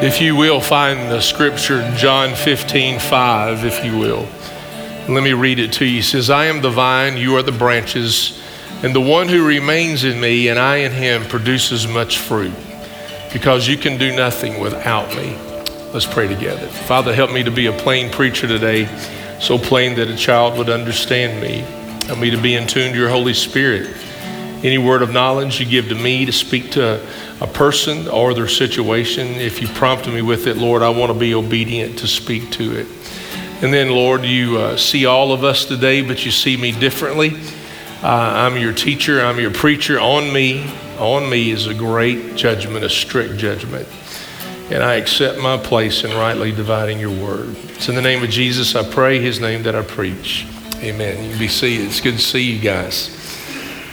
If you will, find the scripture, John 15, 5, if you will. Let me read it to you. He says, I am the vine, you are the branches, and the one who remains in me and I in him produces much fruit, because you can do nothing without me. Let's pray together. Father, help me to be a plain preacher today, so plain that a child would understand me. Help me to be in tune to your Holy Spirit. Any word of knowledge you give to me to speak to a person or their situation, if you prompt me with it, Lord, I want to be obedient to speak to it. And then, Lord, you uh, see all of us today, but you see me differently. Uh, I'm your teacher, I'm your preacher. On me, on me is a great judgment, a strict judgment. And I accept my place in rightly dividing your word. It's in the name of Jesus I pray, his name that I preach. Amen. You can be seated. It's good to see you guys.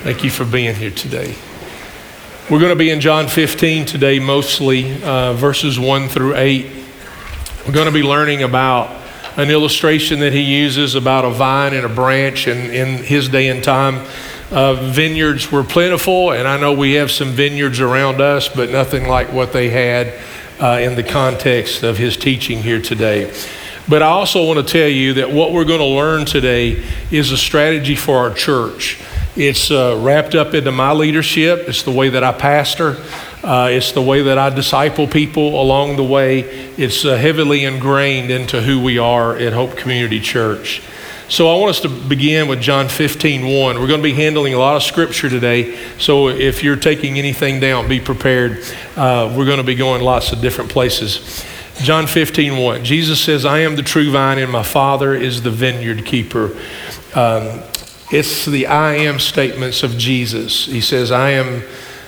Thank you for being here today. We're going to be in John 15 today, mostly uh, verses 1 through 8. We're going to be learning about an illustration that he uses about a vine and a branch. And in his day and time, uh, vineyards were plentiful, and I know we have some vineyards around us, but nothing like what they had uh, in the context of his teaching here today. But I also want to tell you that what we're going to learn today is a strategy for our church. It's uh, wrapped up into my leadership. It's the way that I pastor. Uh, it's the way that I disciple people along the way. It's uh, heavily ingrained into who we are at Hope Community Church. So I want us to begin with John 15, 1. We're going to be handling a lot of scripture today. So if you're taking anything down, be prepared. Uh, we're going to be going lots of different places. John 15, 1. Jesus says, I am the true vine, and my Father is the vineyard keeper. Um, it's the I am statements of Jesus. He says, I am,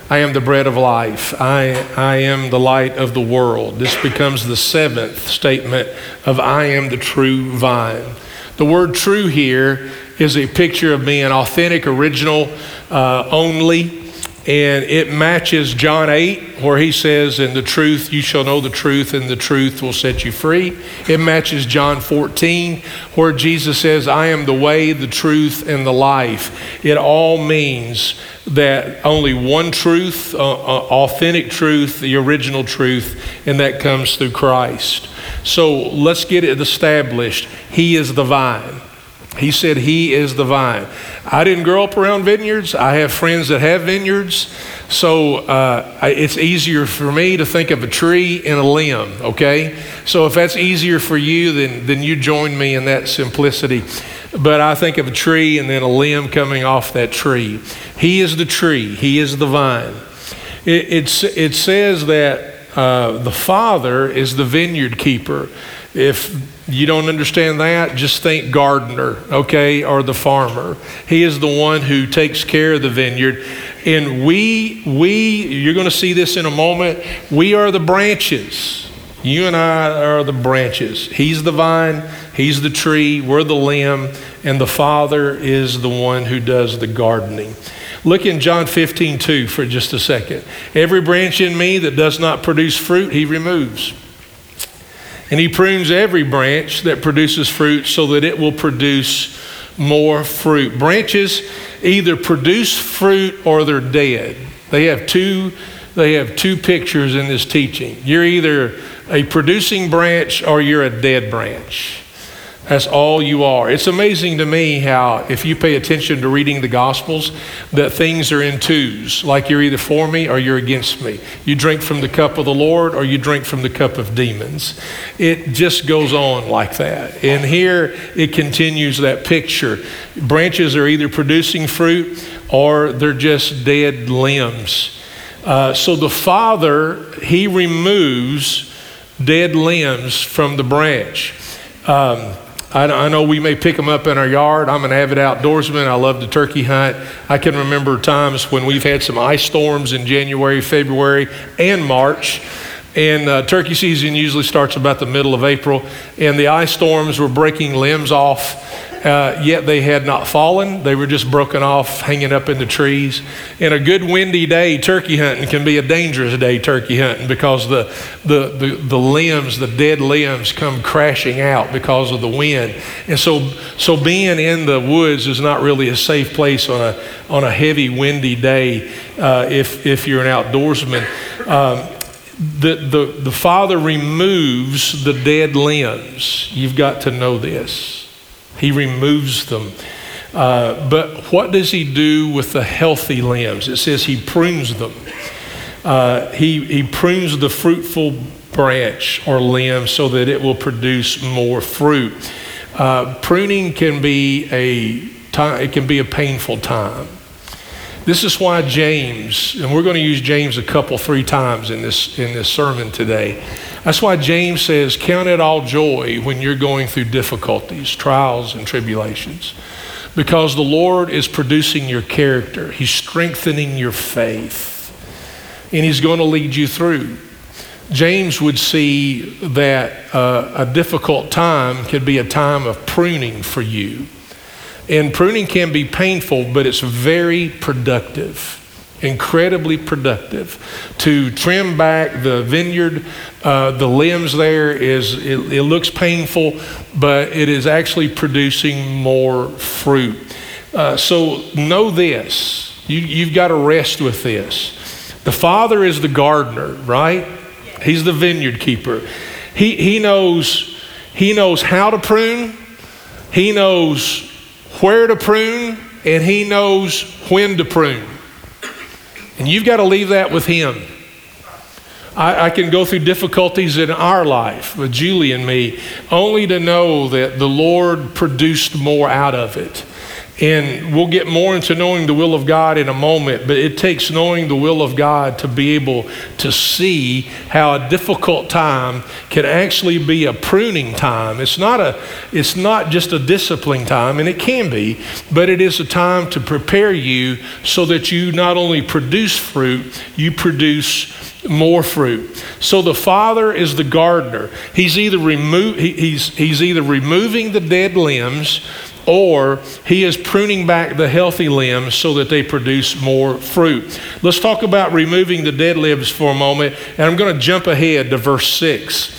I am the bread of life. I, I am the light of the world. This becomes the seventh statement of I am the true vine. The word true here is a picture of being authentic, original, uh, only and it matches John 8, where he says, In the truth you shall know the truth, and the truth will set you free. It matches John 14, where Jesus says, I am the way, the truth, and the life. It all means that only one truth, uh, uh, authentic truth, the original truth, and that comes through Christ. So let's get it established. He is the vine. He said, He is the vine. I didn't grow up around vineyards. I have friends that have vineyards. So uh, it's easier for me to think of a tree and a limb, okay? So if that's easier for you, then, then you join me in that simplicity. But I think of a tree and then a limb coming off that tree. He is the tree, He is the vine. It, it says that uh, the Father is the vineyard keeper. If you don't understand that, just think gardener, okay, or the farmer. He is the one who takes care of the vineyard. And we, we, you're going to see this in a moment, we are the branches. You and I are the branches. He's the vine, He's the tree, we're the limb, and the Father is the one who does the gardening. Look in John 15, 2 for just a second. Every branch in me that does not produce fruit, He removes. And he prunes every branch that produces fruit so that it will produce more fruit. Branches either produce fruit or they're dead. They have two they have two pictures in this teaching. You're either a producing branch or you're a dead branch. That's all you are. It's amazing to me how, if you pay attention to reading the Gospels, that things are in twos. Like you're either for me or you're against me. You drink from the cup of the Lord or you drink from the cup of demons. It just goes on like that. And here it continues that picture. Branches are either producing fruit or they're just dead limbs. Uh, so the Father, He removes dead limbs from the branch. Um, I, I, know we may pick them up in our yard. I'm an avid outdoorsman. I love to turkey hunt. I can remember times when we've had some ice storms in January, February, and March. And uh, turkey season usually starts about the middle of April. And the ice storms were breaking limbs off uh, yet they had not fallen. They were just broken off, hanging up in the trees. In a good windy day, turkey hunting can be a dangerous day, turkey hunting, because the, the, the, the limbs, the dead limbs, come crashing out because of the wind. And so, so being in the woods is not really a safe place on a, on a heavy, windy day uh, if, if you're an outdoorsman. Um, the, the, the Father removes the dead limbs. You've got to know this. He removes them. Uh, but what does He do with the healthy limbs? It says He prunes them. Uh, he, he prunes the fruitful branch or limb so that it will produce more fruit. Uh, pruning can be a time, it can be a painful time. This is why James, and we're going to use James a couple, three times in this, in this sermon today. That's why James says, Count it all joy when you're going through difficulties, trials, and tribulations. Because the Lord is producing your character, He's strengthening your faith, and He's going to lead you through. James would see that uh, a difficult time could be a time of pruning for you. And pruning can be painful, but it's very productive, incredibly productive. To trim back the vineyard, uh, the limbs there is, it, it looks painful, but it is actually producing more fruit. Uh, so know this. You, you've got to rest with this. The Father is the gardener, right? He's the vineyard keeper. He, he, knows, he knows how to prune. He knows where to prune, and He knows when to prune. And you've got to leave that with Him. I, I, can go through difficulties in our life with Julie and me, only to know that the Lord produced more out of it. And we'll get more into knowing the will of God in a moment, but it takes knowing the will of God to be able to see how a difficult time can actually be a pruning time. It's not, a, it's not just a discipline time, and it can be, but it is a time to prepare you so that you not only produce fruit, you produce more fruit. So the Father is the gardener. He's either, remo- he's, he's either removing the dead limbs or he is pruning back the healthy limbs so that they produce more fruit. Let's talk about removing the dead limbs for a moment, and I'm going to jump ahead to verse 6.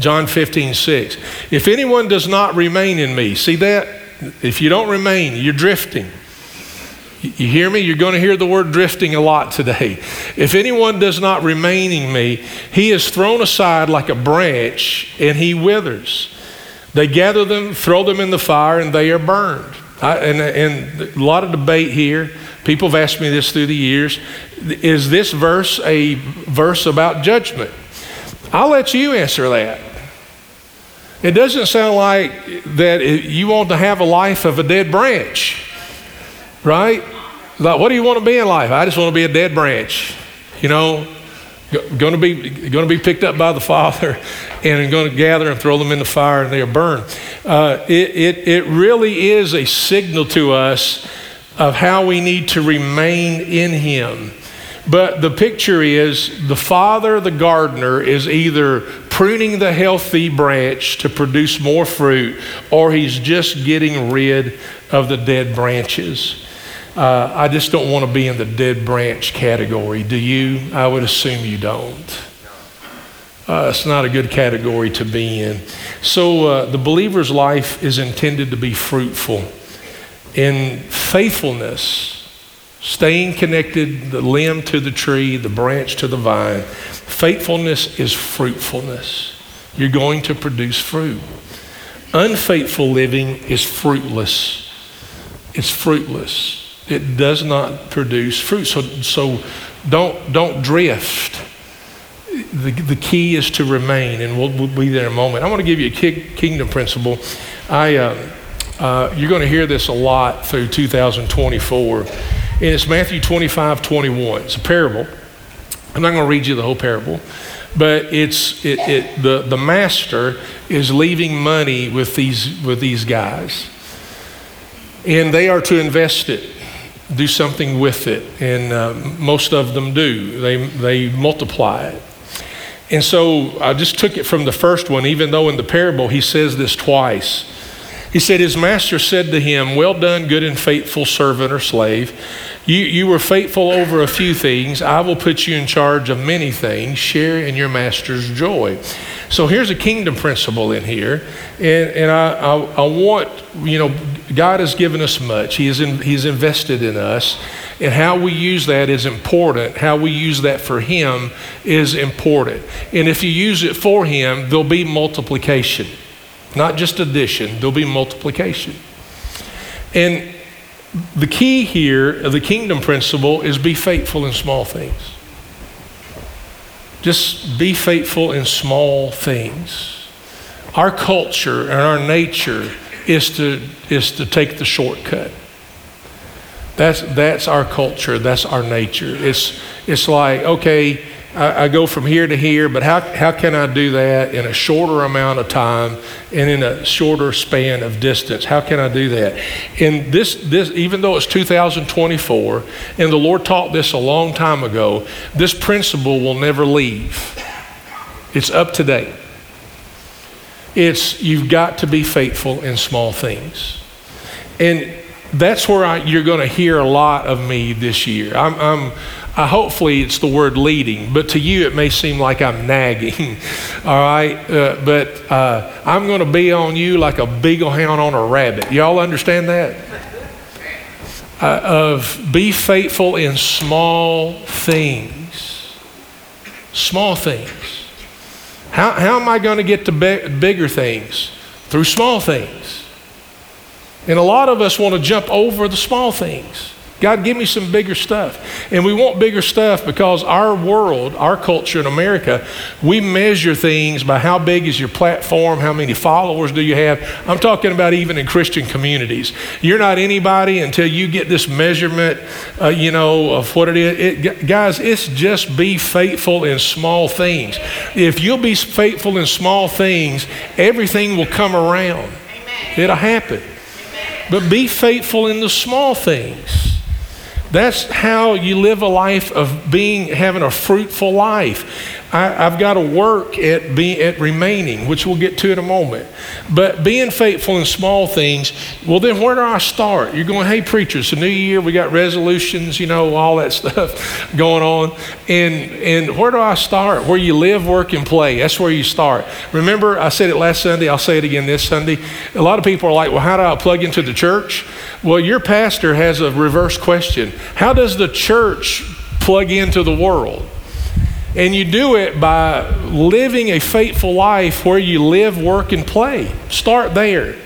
John 15, 6. If anyone does not remain in me, see that? If you don't remain, you're drifting. You hear me? You're going to hear the word drifting a lot today. If anyone does not remain in me, he is thrown aside like a branch and he withers. They gather them, throw them in the fire, and they are burned. I, and, and a lot of debate here. People have asked me this through the years. Is this verse a verse about judgment? I'll let you answer that. It doesn't sound like that you want to have a life of a dead branch, right? Like, what do you want to be in life? I just want to be a dead branch. You know, going to be going to be picked up by the Father, and going to gather and throw them in the fire, and they are burned. Uh, it, it it really is a signal to us of how we need to remain in Him. But the picture is the Father, the gardener, is either pruning the healthy branch to produce more fruit, or he's just getting rid of the dead branches. Uh, I just don't want to be in the dead branch category. Do you? I would assume you don't. Uh, it's not a good category to be in. So, uh, the believer's life is intended to be fruitful in faithfulness, staying connected, the limb to the tree, the branch to the vine. Faithfulness is fruitfulness. You're going to produce fruit. Unfaithful living is fruitless. It's fruitless it does not produce fruit. So, so don't, don't drift. The, the key is to remain, and we'll, we'll be there in a moment. I want to give you a kingdom principle. I, uh, uh, you're going to hear this a lot through 2024, and it's Matthew 25, 21. It's a parable. I'm not going to read you the whole parable, but it's it, it, the, the master is leaving money with these, with these guys, and they are to invest it do something with it. And uh, most of them do, they, they multiply it. And so I just took it from the first one, even though in the parable he says this twice. He said, His master said to him, Well done, good and faithful servant or slave. You, you were faithful over a few things. I will put you in charge of many things. Share in your master's joy. So here's a kingdom principle in here. And, and I, I, I want, you know, God has given us much, he is in, He's invested in us. And how we use that is important. How we use that for Him is important. And if you use it for Him, there'll be multiplication, not just addition, there'll be multiplication. And the key here of the kingdom principle is be faithful in small things. Just be faithful in small things. Our culture and our nature is to, is to take the shortcut. That's, that's our culture. That's our nature. It's, it's like, okay, I, I, go from here to here, but how, how can I do that in a shorter amount of time and in a shorter span of distance? How can I do that? And this, this even though it's 2024, and the Lord taught this a long time ago, this principle will never leave. It's up to date. It's you've got to be faithful in small things. And that's where I, you're going to hear a lot of me this year. I'm, I'm hopefully it's the word leading, but to you it may seem like I'm nagging. All right, uh, but uh, I'm going to be on you like a beagle hound on a rabbit. Y'all understand that? Uh, of be faithful in small things. Small things. How, how am I going to get to be- bigger things? Through small things. And a lot of us want to jump over the small things. God, give me some bigger stuff. And we want bigger stuff because our world, our culture in America, we measure things by how big is your platform, how many followers do you have. I'm talking about even in Christian communities. You're not anybody until you get this measurement, uh, you know, of what it is. It, guys, it's just be faithful in small things. If you'll be faithful in small things, everything will come around. Amen. It'll happen. Amen. But be faithful in the small things. That's how you live a life of being having a fruitful life. I, have got to work at be at remaining, which we'll get to in a moment. But being faithful in small things, well then where do I start? You're going, hey preacher, it's a new year, we got resolutions, you know, all that stuff going on. And and where do I start? Where you live, work, and play. That's where you start. Remember, I said it last Sunday, I'll say it again this Sunday. A lot of people are like, well, how do I plug into the church? Well, your pastor has a reverse question. How does the church plug into the world? And you do it by living a faithful life where you live, work, and play. Start there.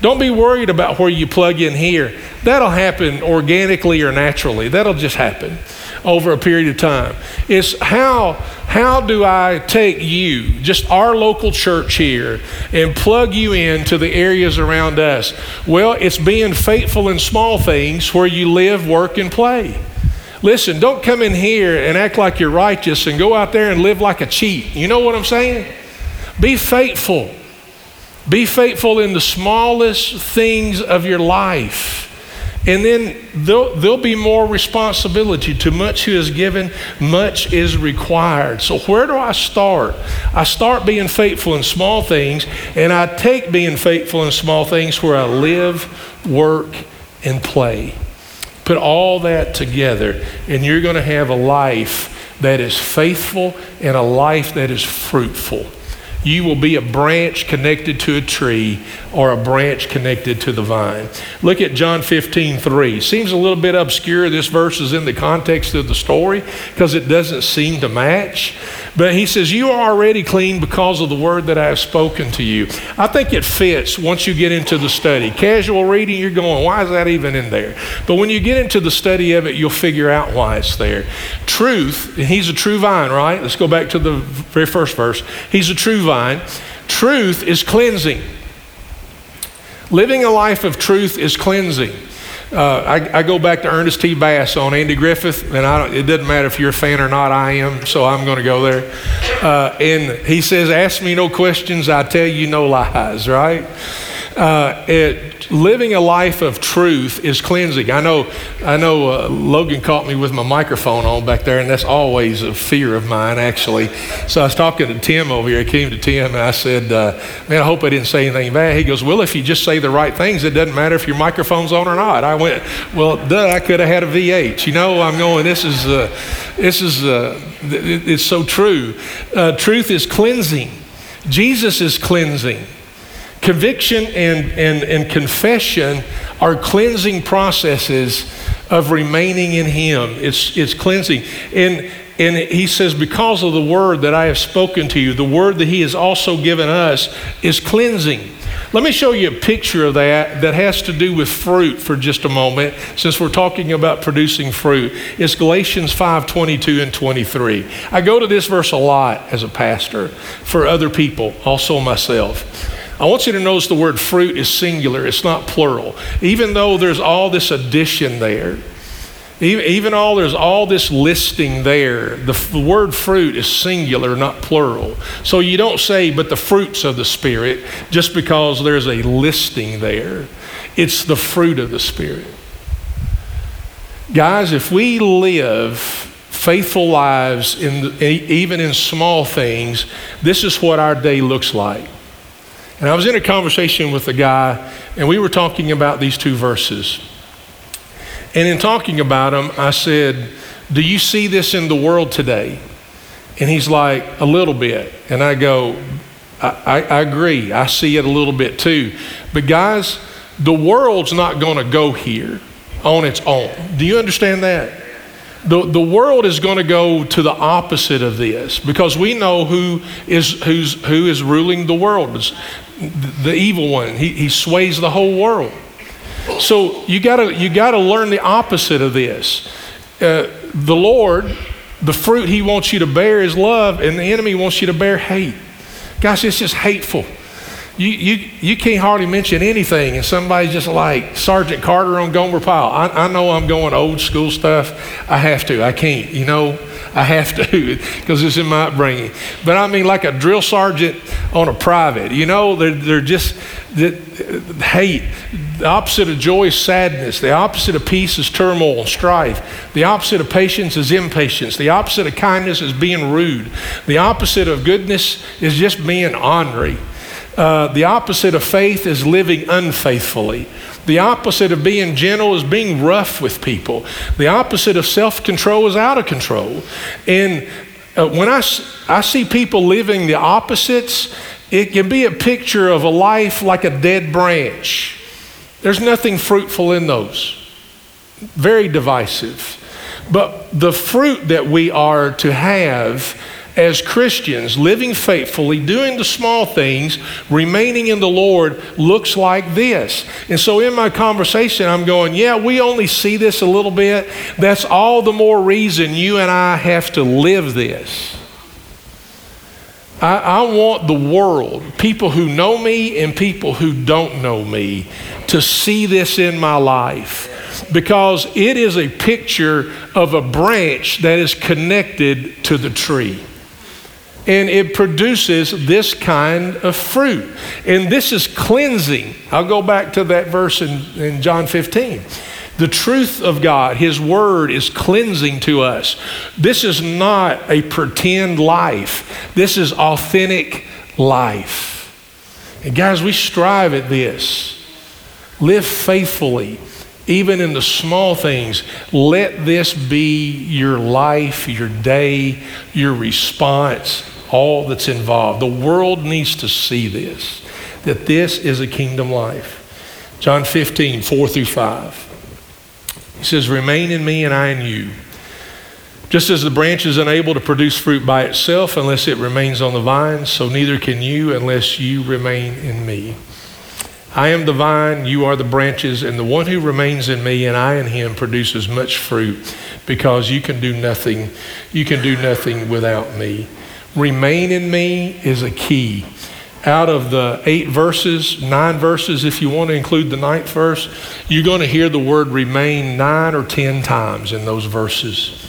Don't be worried about where you plug in here. That'll happen organically or naturally. That'll just happen over a period of time. It's how how do I take you, just our local church here, and plug you into the areas around us? Well, it's being faithful in small things where you live, work, and play. Listen, don't come in here and act like you're righteous and go out there and live like a cheat. You know what I'm saying? Be faithful. Be faithful in the smallest things of your life. And then there'll, there'll, be more responsibility. To much who is given, much is required. So, where do I start? I start being faithful in small things, and I take being faithful in small things where I live, work, and play. Put all that together, and you're going to have a life that is faithful and a life that is fruitful you will be a branch connected to a tree or a branch connected to the vine. Look at John 15, 3. Seems a little bit obscure. This verse is in the context of the story because it doesn't seem to match. But he says, You are already clean because of the word that I have spoken to you. I think it fits once you get into the study. Casual reading, you're going, Why is that even in there? But when you get into the study of it, you'll figure out why it's there. Truth, he's a true vine, right? Let's go back to the very first verse. He's a true vine. Truth is cleansing. Living a life of truth is cleansing. Uh, I, I, go back to Ernest T. Bass on Andy Griffith, and it doesn't matter if you're a fan or not, I am, so I'm going to go there. Uh, and he says, Ask me no questions, I tell you no lies, right? Uh, it, living a life of truth is cleansing. I know, I know uh, Logan caught me with my microphone on back there, and that's always a fear of mine, actually. So I was talking to Tim over here. I came to Tim and I said, uh, Man, I hope I didn't say anything bad. He goes, Well, if you just say the right things, it doesn't matter if your microphone's on or not. I went, Well, duh, I could have had a V8. You know, I'm going, This is, uh, this is, uh, it's so true. Uh, truth is cleansing, Jesus is cleansing. Conviction and, and, and confession are cleansing processes of remaining in Him. It's, it's cleansing. And, and he says, Because of the word that I have spoken to you, the word that He has also given us is cleansing. Let me show you a picture of that that has to do with fruit for just a moment, since we're talking about producing fruit. It's Galatians 5 22 and 23. I go to this verse a lot as a pastor for other people, also myself. I want you to notice the word fruit is singular, it's not plural. Even though there's all this addition there, even, even all there's all this listing there, the, the word fruit is singular, not plural. So you don't say, but the fruits of the Spirit, just because there's a listing there. It's the fruit of the Spirit. Guys, if we live faithful lives, in the, even in small things, this is what our day looks like. And I was in a conversation with a guy, and we were talking about these two verses. And in talking about them, I said, Do you see this in the world today? And he's like, A little bit. And I go, I, I, I agree. I see it a little bit too. But guys, the world's not going to go here on its own. Do you understand that? The, the world is going to go to the opposite of this because we know who is, who's, who is ruling the world. The evil one. He, he sways the whole world. So you gotta, you gotta learn the opposite of this. Uh, the Lord, the fruit He wants you to bear is love, and the enemy wants you to bear hate. Gosh, it's just hateful. You, you, you can't hardly mention anything, and somebody's just like Sergeant Carter on Gomer Pyle. I, I know I'm going old school stuff. I have to. I can't, you know. I have to because it's in my upbringing. But I mean, like a drill sergeant on a private, you know, they're, they're just the, hate. The opposite of joy is sadness. The opposite of peace is turmoil and strife. The opposite of patience is impatience. The opposite of kindness is being rude. The opposite of goodness is just being ornery. Uh, the opposite of faith is living unfaithfully. The opposite of being gentle is being rough with people. The opposite of self control is out of control. And uh, when I, I see people living the opposites, it can be a picture of a life like a dead branch. There's nothing fruitful in those, very divisive. But the fruit that we are to have as Christians, living faithfully, doing the small things, remaining in the Lord, looks like this. And so in my conversation, I'm going, yeah, we only see this a little bit. That's all the more reason you and I have to live this. I, I, want the world, people who know me and people who don't know me, to see this in my life because it is a picture of a branch that is connected to the tree and it produces this kind of fruit. And this is cleansing. I'll go back to that verse in, in John 15. The truth of God, His Word, is cleansing to us. This is not a pretend life, this is authentic life. And guys, we strive at this. Live faithfully, even in the small things. Let this be your life, your day, your response all that's involved. The world needs to see this, that this is a kingdom life. John 15, 4 through 5. He says, Remain in me and I in you. Just as the branch is unable to produce fruit by itself unless it remains on the vine, so neither can you unless you remain in me. I am the vine, you are the branches, and the one who remains in me and I in him produces much fruit because you can do nothing, you can do nothing without me remain in me is a key. Out of the eight verses, nine verses, if you want to include the ninth verse, you're going to hear the word remain nine or ten times in those verses.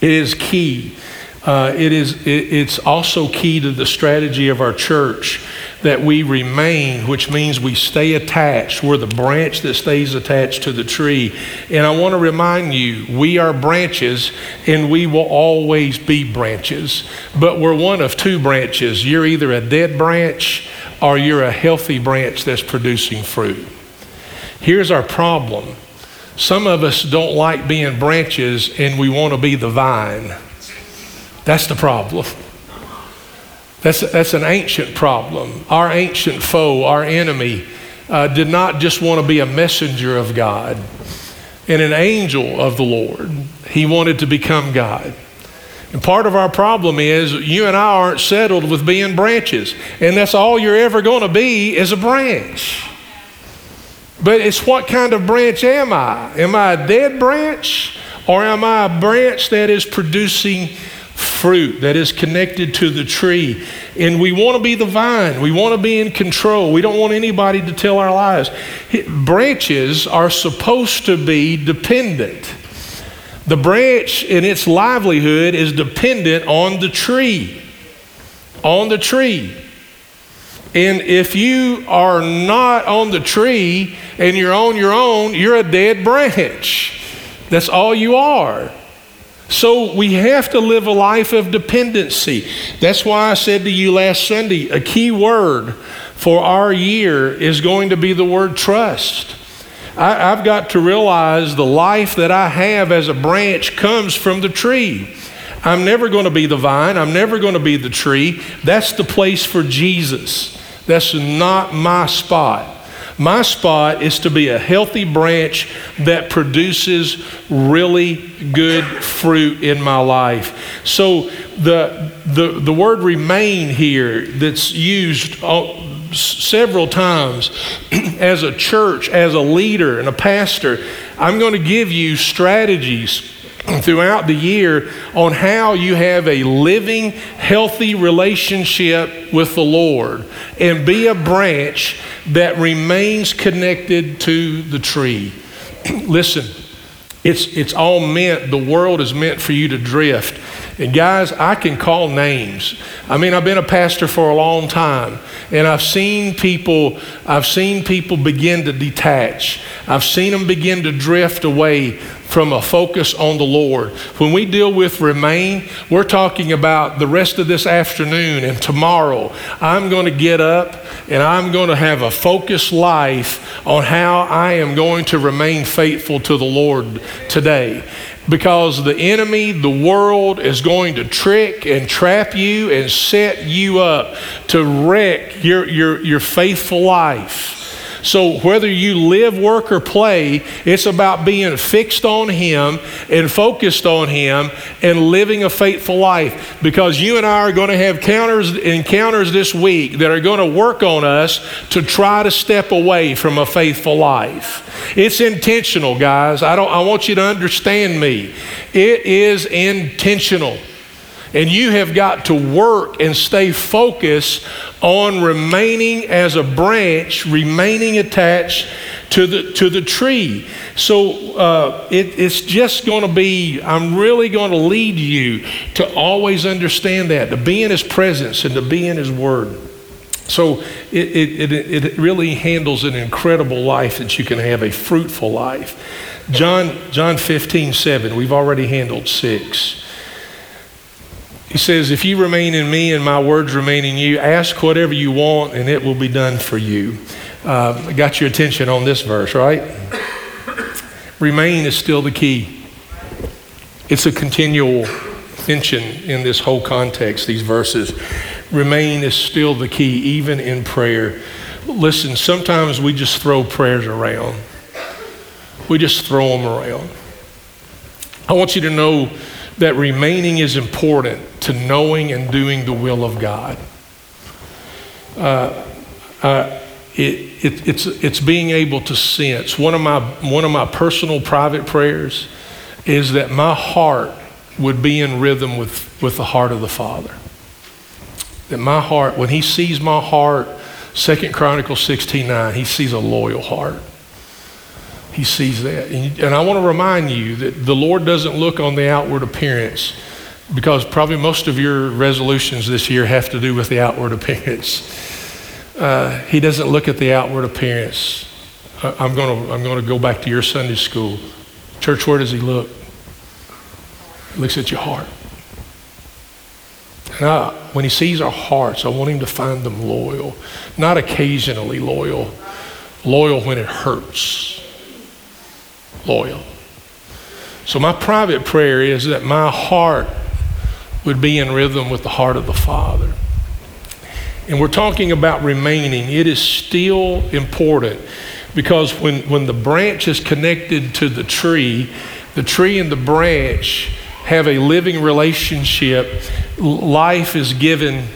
It is key. Uh, it is, it, it's also key to the strategy of our church that we remain, which means we stay attached. We're the branch that stays attached to the tree. And I want to remind you, we are branches and we will always be branches. But we're one of two branches. You're either a dead branch or you're a healthy branch that's producing fruit. Here's our problem some of us don't like being branches and we want to be the vine. That's the problem. That's, that's an ancient problem. Our ancient foe, our enemy, uh, did not just want to be a messenger of God and an angel of the Lord. He wanted to become God. And part of our problem is you and I aren't settled with being branches. And that's all you're ever going to be is a branch. But it's what kind of branch am I? Am I a dead branch? Or am I a branch that is producing fruit that is connected to the tree. And we want to be the vine. We want to be in control. We don't want anybody to tell our lives. Branches are supposed to be dependent. The branch in its livelihood is dependent on the tree. On the tree. And if you are not on the tree and you're on your own, you're a dead branch. That's all you are. So we have to live a life of dependency. That's why I said to you last Sunday a key word for our year is going to be the word trust. I, have got to realize the life that I have as a branch comes from the tree. I'm never going to be the vine, I'm never going to be the tree. That's the place for Jesus. That's not my spot. My spot is to be a healthy branch that produces really good fruit in my life. So the, the, the word remain here that's used uh, several times as a church, as a leader, and a pastor, I'm going to give you strategies throughout the year on how you have a living, healthy relationship with the Lord and be a branch that remains connected to the tree. Listen, it's, it's all meant, the world is meant for you to drift. And guys, I can call names. I mean, I've been a pastor for a long time, and I've seen people, I've seen people begin to detach. I've seen them begin to drift away from a focus on the Lord. When we deal with remain, we're talking about the rest of this afternoon and tomorrow. I'm going to get up and I'm going to have a focused life on how I am going to remain faithful to the Lord today because the enemy, the world, is going to trick and trap you and set you up to wreck your, your, your faithful life. So, whether you live, work, or play, it's about being fixed on Him and focused on Him and living a faithful life. Because you and I are going to have counters, encounters this week that are going to work on us to try to step away from a faithful life. It's intentional, guys. I, don't, I want you to understand me. It is intentional. And you have got to work and stay focused on remaining as a branch, remaining attached to the, to the tree. So uh, it, it's just going to be, I'm really going to lead you to always understand that, to be in His presence and to be in His Word. So it, it, it, it really handles an incredible life that you can have, a fruitful life. John, John 15, 7, we've already handled six. He says, If you remain in me and my words remain in you, ask whatever you want and it will be done for you. Uh, got your attention on this verse, right? remain is still the key. It's a continual mention in this whole context, these verses. Remain is still the key, even in prayer. Listen, sometimes we just throw prayers around. We just throw them around. I want you to know that remaining is important to knowing and doing the will of God. Uh, uh, it, it, it's, it's being able to sense. One of, my, one of my personal private prayers is that my heart would be in rhythm with, with the heart of the Father. That my heart, when He sees my heart, Second Chronicles 16 9, He sees a loyal heart. He sees that. And, I want to remind you that the Lord doesn't look on the outward appearance, because probably most of your resolutions this year have to do with the outward appearance. Uh, he doesn't look at the outward appearance. I'm going to I'm going to go back to your Sunday school. Church, where does he look? He looks at your heart. And I, when he sees our hearts, I want him to find them loyal, not occasionally loyal, loyal when it hurts. Loyal. So, my private prayer is that my heart would be in rhythm with the heart of the Father. And we're talking about remaining. It is still important because when, when the branch is connected to the tree, the tree and the branch have a living relationship. Life is given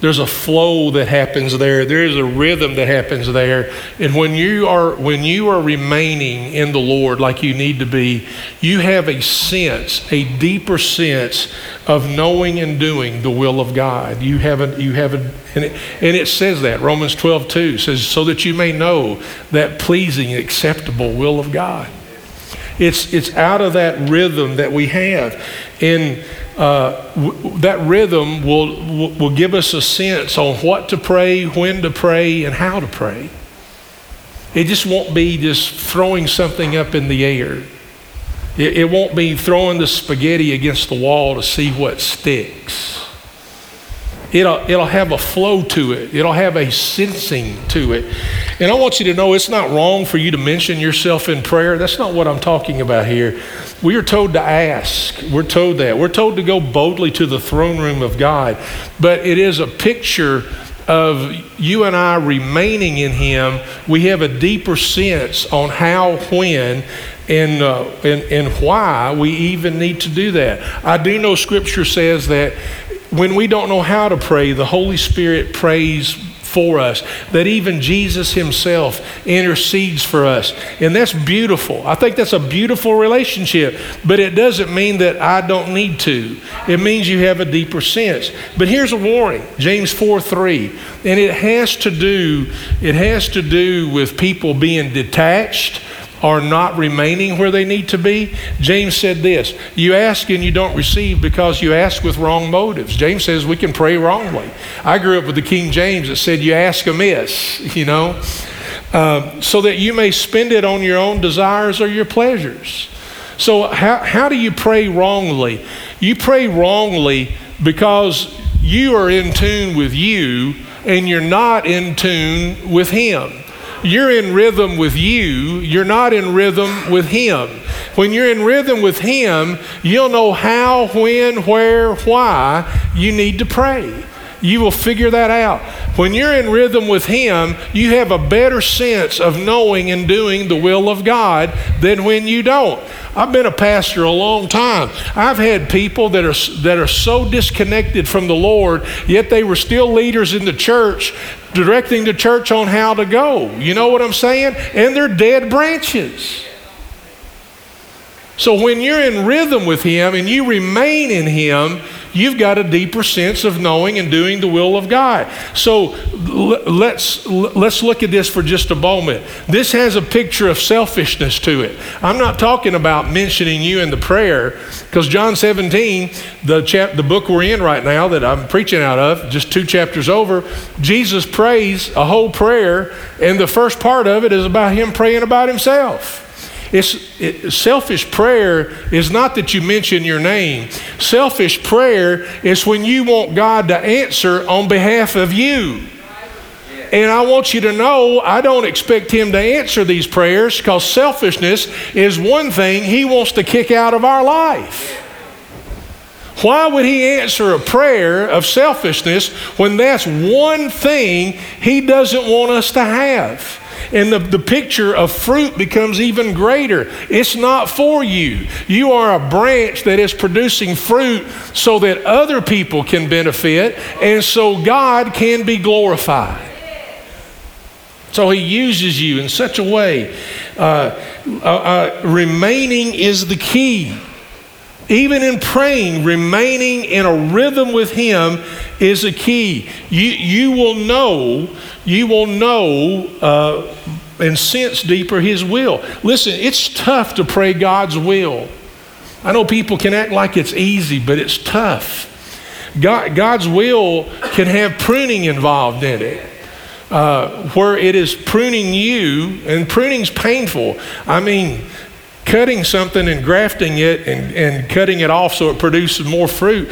there's a flow that happens there. There's a rhythm that happens there. And when you are when you are remaining in the lord like you need to be you have a sense a deeper sense of knowing and doing the will of god. You haven't you haven't and it, and it says that. Romans 12 2 says so that you may know that pleasing acceptable will of god. It's it's out of that rhythm that we have. And uh, w- that rhythm will, will give us a sense on what to pray, when to pray, and how to pray. It just won't be just throwing something up in the air. It, it won't be throwing the spaghetti against the wall to see what sticks. It'll, it'll have a flow to it, it'll have a sensing to it. And I want you to know it's not wrong for you to mention yourself in prayer. That's not what I'm talking about here. We are told to ask. We're told that. We're told to go boldly to the throne room of God. But it is a picture of you and I remaining in Him. We have a deeper sense on how, when, and, uh, and, and why we even need to do that. I do know Scripture says that when we don't know how to pray, the Holy Spirit prays for us, that even Jesus Himself intercedes for us. And that's beautiful. I think that's a beautiful relationship, but it doesn't mean that I don't need to. It means you have a deeper sense. But here's a warning James 4 3, and it has to do, it has to do with people being detached are not remaining where they need to be. James said this You ask and you don't receive because you ask with wrong motives. James says we can pray wrongly. I grew up with the King James that said you ask amiss, you know, uh, so that you may spend it on your own desires or your pleasures. So, how, how do you pray wrongly? You pray wrongly because you are in tune with you and you're not in tune with Him you're in rhythm with you, you're not in rhythm with Him. When you're in rhythm with Him, you'll know how, when, where, why you need to pray. You will figure that out. When you're in rhythm with Him, you have a better sense of knowing and doing the will of God than when you don't. I've been a pastor a long time. I've had people that are, that are so disconnected from the Lord, yet they were still leaders in the church, directing the church on how to go. You know what I'm saying? And they're dead branches. So when you're in rhythm with Him and you remain in Him, you've got a deeper sense of knowing and doing the will of God. So let's let's look at this for just a moment. This has a picture of selfishness to it. I'm not talking about mentioning you in the prayer because John 17, the chap the book we're in right now that I'm preaching out of, just two chapters over, Jesus prays a whole prayer and the first part of it is about him praying about himself. It's, it, selfish prayer is not that you mention your name. Selfish prayer is when you want God to answer on behalf of you. And I want you to know I don't expect Him to answer these prayers because selfishness is one thing He wants to kick out of our life. Why would He answer a prayer of selfishness when that's one thing He doesn't want us to have? And the, the picture of fruit becomes even greater. It's not for you. You are a branch that is producing fruit so that other people can benefit and so God can be glorified. So he uses you in such a way. Uh, uh, uh, remaining is the key. Even in praying, remaining in a rhythm with Him is a key. You, you will know, you will know uh, and sense deeper His will. Listen, it's tough to pray God's will. I know people can act like it's easy, but it's tough. God, God's will can have pruning involved in it. Uh, where it is pruning you, and pruning's painful. I mean, cutting something and grafting it and, and cutting it off so it produces more fruit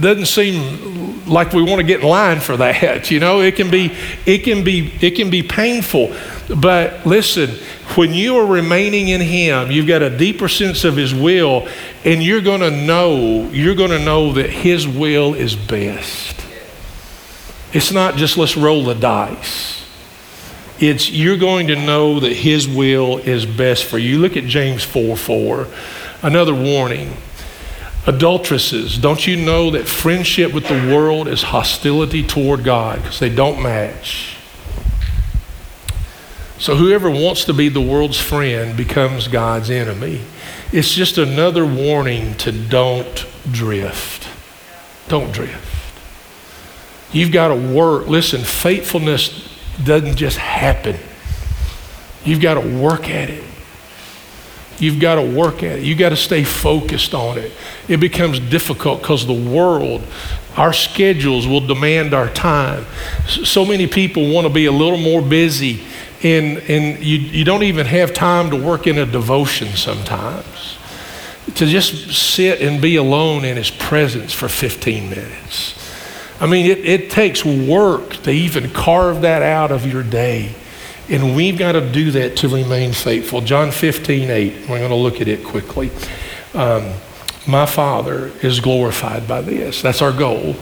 doesn't seem like we want to get in line for that. You know, it can be, it can be, it can be painful. But listen, when you are remaining in Him, you've got a deeper sense of His will, and you're going to know, you're going to know that His will is best. It's not just let's roll the dice. It's you're going to know that His will is best for you. Look at James 4 4. Another warning. Adulteresses, don't you know that friendship with the world is hostility toward God because they don't match? So whoever wants to be the world's friend becomes God's enemy. It's just another warning to don't drift. Don't drift. You've got to work. Listen, faithfulness doesn't just happen. You've got to work at it. You've got to work at it. You've got to stay focused on it. It becomes difficult because the world, our schedules will demand our time. So many people want to be a little more busy, and, and you, you don't even have time to work in a devotion sometimes. To just sit and be alone in His presence for 15 minutes. I mean, it, it takes work to even carve that out of your day. And we've got to do that to remain faithful. John 15, 8, we're going to look at it quickly. Um, my Father is glorified by this. That's our goal,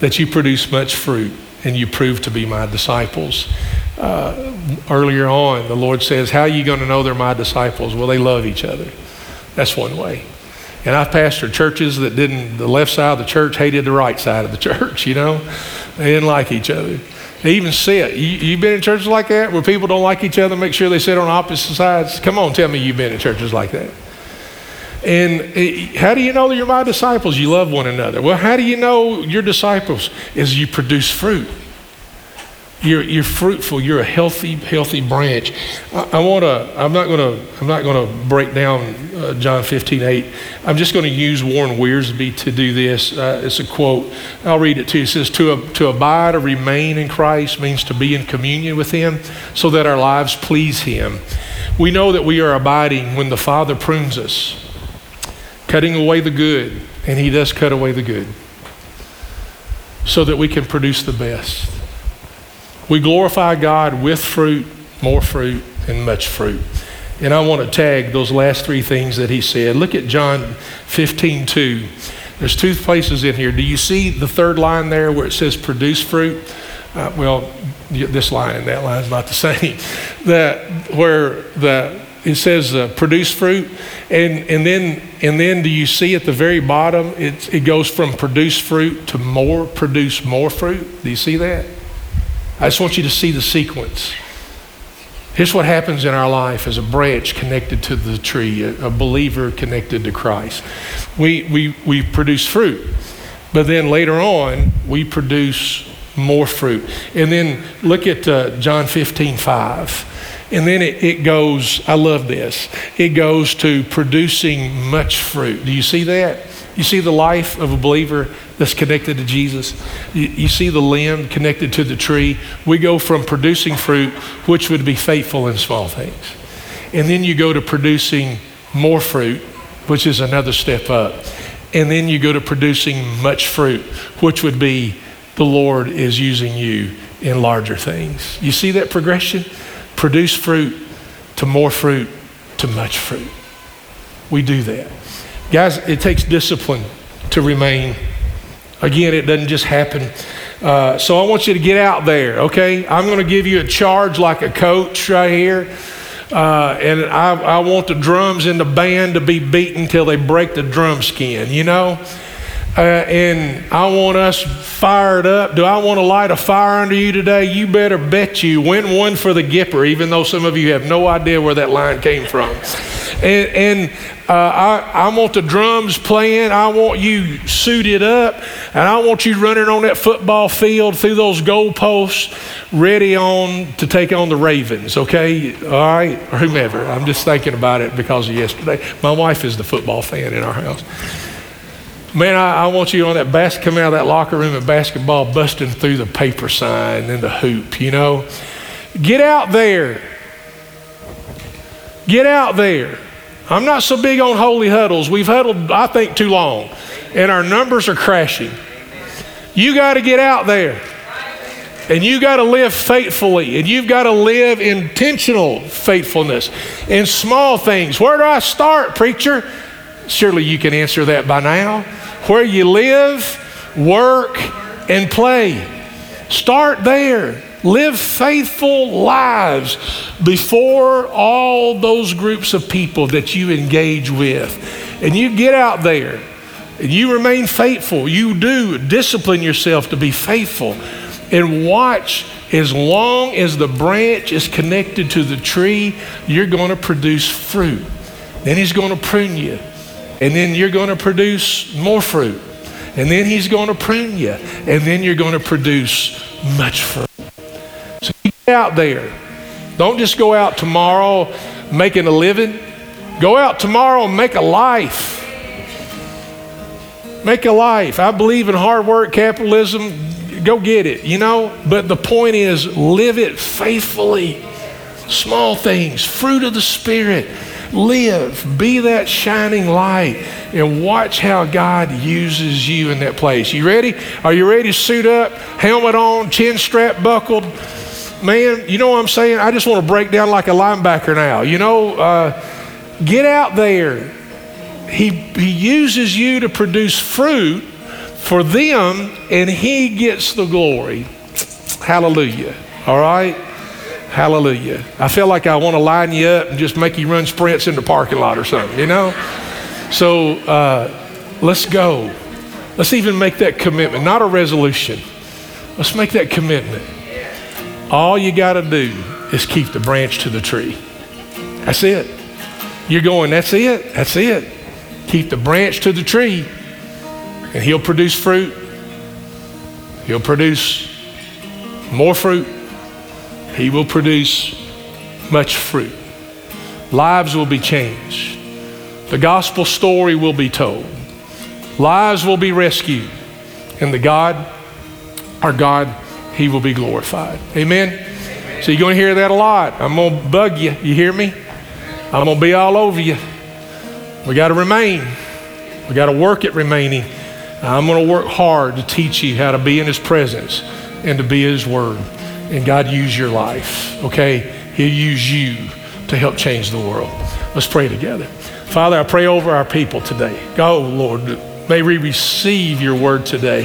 that you produce much fruit and you prove to be my disciples. Uh, earlier on, the Lord says, How are you going to know they're my disciples? Well, they love each other. That's one way. And I've pastored churches that didn't, the left side of the church hated the right side of the church, you know? They didn't like each other. They even sit. You, you've been in churches like that where people don't like each other, make sure they sit on opposite sides? Come on, tell me you've been in churches like that. And it, how do you know that you're my disciples? You love one another. Well, how do you know you're disciples? Is you produce fruit. You're, you're fruitful. You're a healthy, healthy branch. I, I want to. I'm not going to. I'm not going to break down uh, John 15, 8. I'm just going to use Warren Wiersbe to do this. Uh, it's a quote. I'll read it to you. It says, "To to abide or remain in Christ means to be in communion with Him, so that our lives please Him. We know that we are abiding when the Father prunes us, cutting away the good, and He does cut away the good, so that we can produce the best." We glorify God with fruit, more fruit, and much fruit. And I want to tag those last three things that he said. Look at John 15, 2. There's two places in here. Do you see the third line there where it says produce fruit? Uh, well, this line and that line is not the same. that where the it says uh, produce fruit, and and then and then do you see at the very bottom it it goes from produce fruit to more produce more fruit? Do you see that? I just want you to see the sequence. Here's what happens in our life as a branch connected to the tree, a, a believer connected to Christ. We, we, we produce fruit, but then later on, we produce more fruit. And then look at uh, John 15, 5. And then it, it goes, I love this, it goes to producing much fruit. Do you see that? You see the life of a believer that's connected to Jesus. You, you, see the limb connected to the tree. We go from producing fruit, which would be faithful in small things. And then you go to producing more fruit, which is another step up. And then you go to producing much fruit, which would be the Lord is using you in larger things. You see that progression? Produce fruit to more fruit to much fruit. We do that. Guys, it takes discipline to remain. Again, it doesn't just happen. Uh, so I want you to get out there, okay? I'm going to give you a charge like a coach right here. Uh, and I, I want the drums in the band to be beaten till they break the drum skin, you know? Uh, and I want us fired up. Do I want to light a fire under you today? You better bet you win one for the Gipper, even though some of you have no idea where that line came from. And, and uh, I, I want the drums playing. I want you suited up. And I want you running on that football field through those goalposts, ready on to take on the Ravens, okay? All right? Or whomever. I'm just thinking about it because of yesterday. My wife is the football fan in our house. Man, I, I, want you on that basket, coming out of that locker room at basketball, busting through the paper sign and the hoop, you know? Get out there. Get out there. I'm not so big on holy huddles. We've huddled, I think, too long, and our numbers are crashing. You got to get out there. And you got to live faithfully, and you've got to live intentional faithfulness in small things. Where do I start, preacher? Surely you can answer that by now. Where you live, work, and play. Start there. Live faithful lives before all those groups of people that you engage with. And you get out there and you remain faithful. You do discipline yourself to be faithful and watch as long as the branch is connected to the tree, you're going to produce fruit. Then he's going to prune you. And then you're going to produce more fruit. And then he's going to prune you. And then you're going to produce much fruit. Out there. Don't just go out tomorrow making a living. Go out tomorrow and make a life. Make a life. I believe in hard work, capitalism. Go get it, you know? But the point is, live it faithfully. Small things, fruit of the Spirit. Live, be that shining light, and watch how God uses you in that place. You ready? Are you ready to suit up? Helmet on, chin strap buckled man, you know what I'm saying? I just want to break down like a linebacker now. You know, uh, get out there. He, he uses you to produce fruit for them, and He gets the glory. Hallelujah. All right? Hallelujah. I feel like I want to line you up and just make you run sprints in the parking lot or something, you know? So uh, let's go. Let's even make that commitment, not a resolution. Let's make that commitment. All you got to do is keep the branch to the tree. That's it. You're going, that's it. That's it. Keep the branch to the tree, and he'll produce fruit. He'll produce more fruit. He will produce much fruit. Lives will be changed. The gospel story will be told. Lives will be rescued. And the God, our God, he will be glorified. Amen? So you're going to hear that a lot. I'm going to bug you. You hear me? I'm going to be all over you. We got to remain. We got to work at remaining. I'm going to work hard to teach you how to be in His presence and to be His Word. And God use your life, okay? He'll use you to help change the world. Let's pray together. Father, I pray over our people today. Go, Lord. May we receive your word today.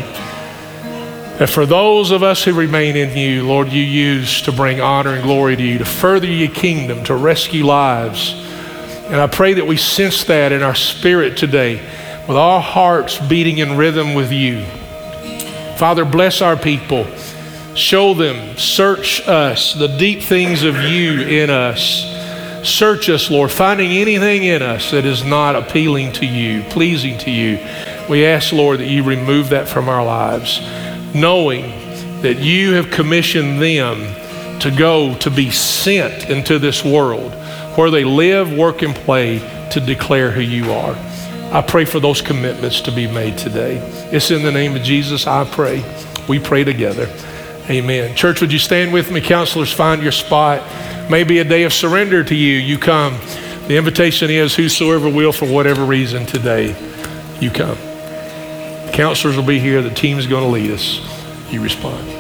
That for those of us who remain in you, Lord, you use to bring honor and glory to you, to further your kingdom, to rescue lives. And I pray that we sense that in our spirit today, with our hearts beating in rhythm with you. Father, bless our people. Show them, search us, the deep things of you in us. Search us, Lord, finding anything in us that is not appealing to you, pleasing to you. We ask, Lord, that you remove that from our lives knowing that you have commissioned them to go to be sent into this world where they live, work, and play to declare who you are. I pray for those commitments to be made today. It's in the name of Jesus I pray. We pray together. Amen. Church, would you stand with me? Counselors, find your spot. Maybe a day of surrender to you. You come. The invitation is whosoever will, for whatever reason today, you come. Counselors will be here. The team is going to lead us. You respond.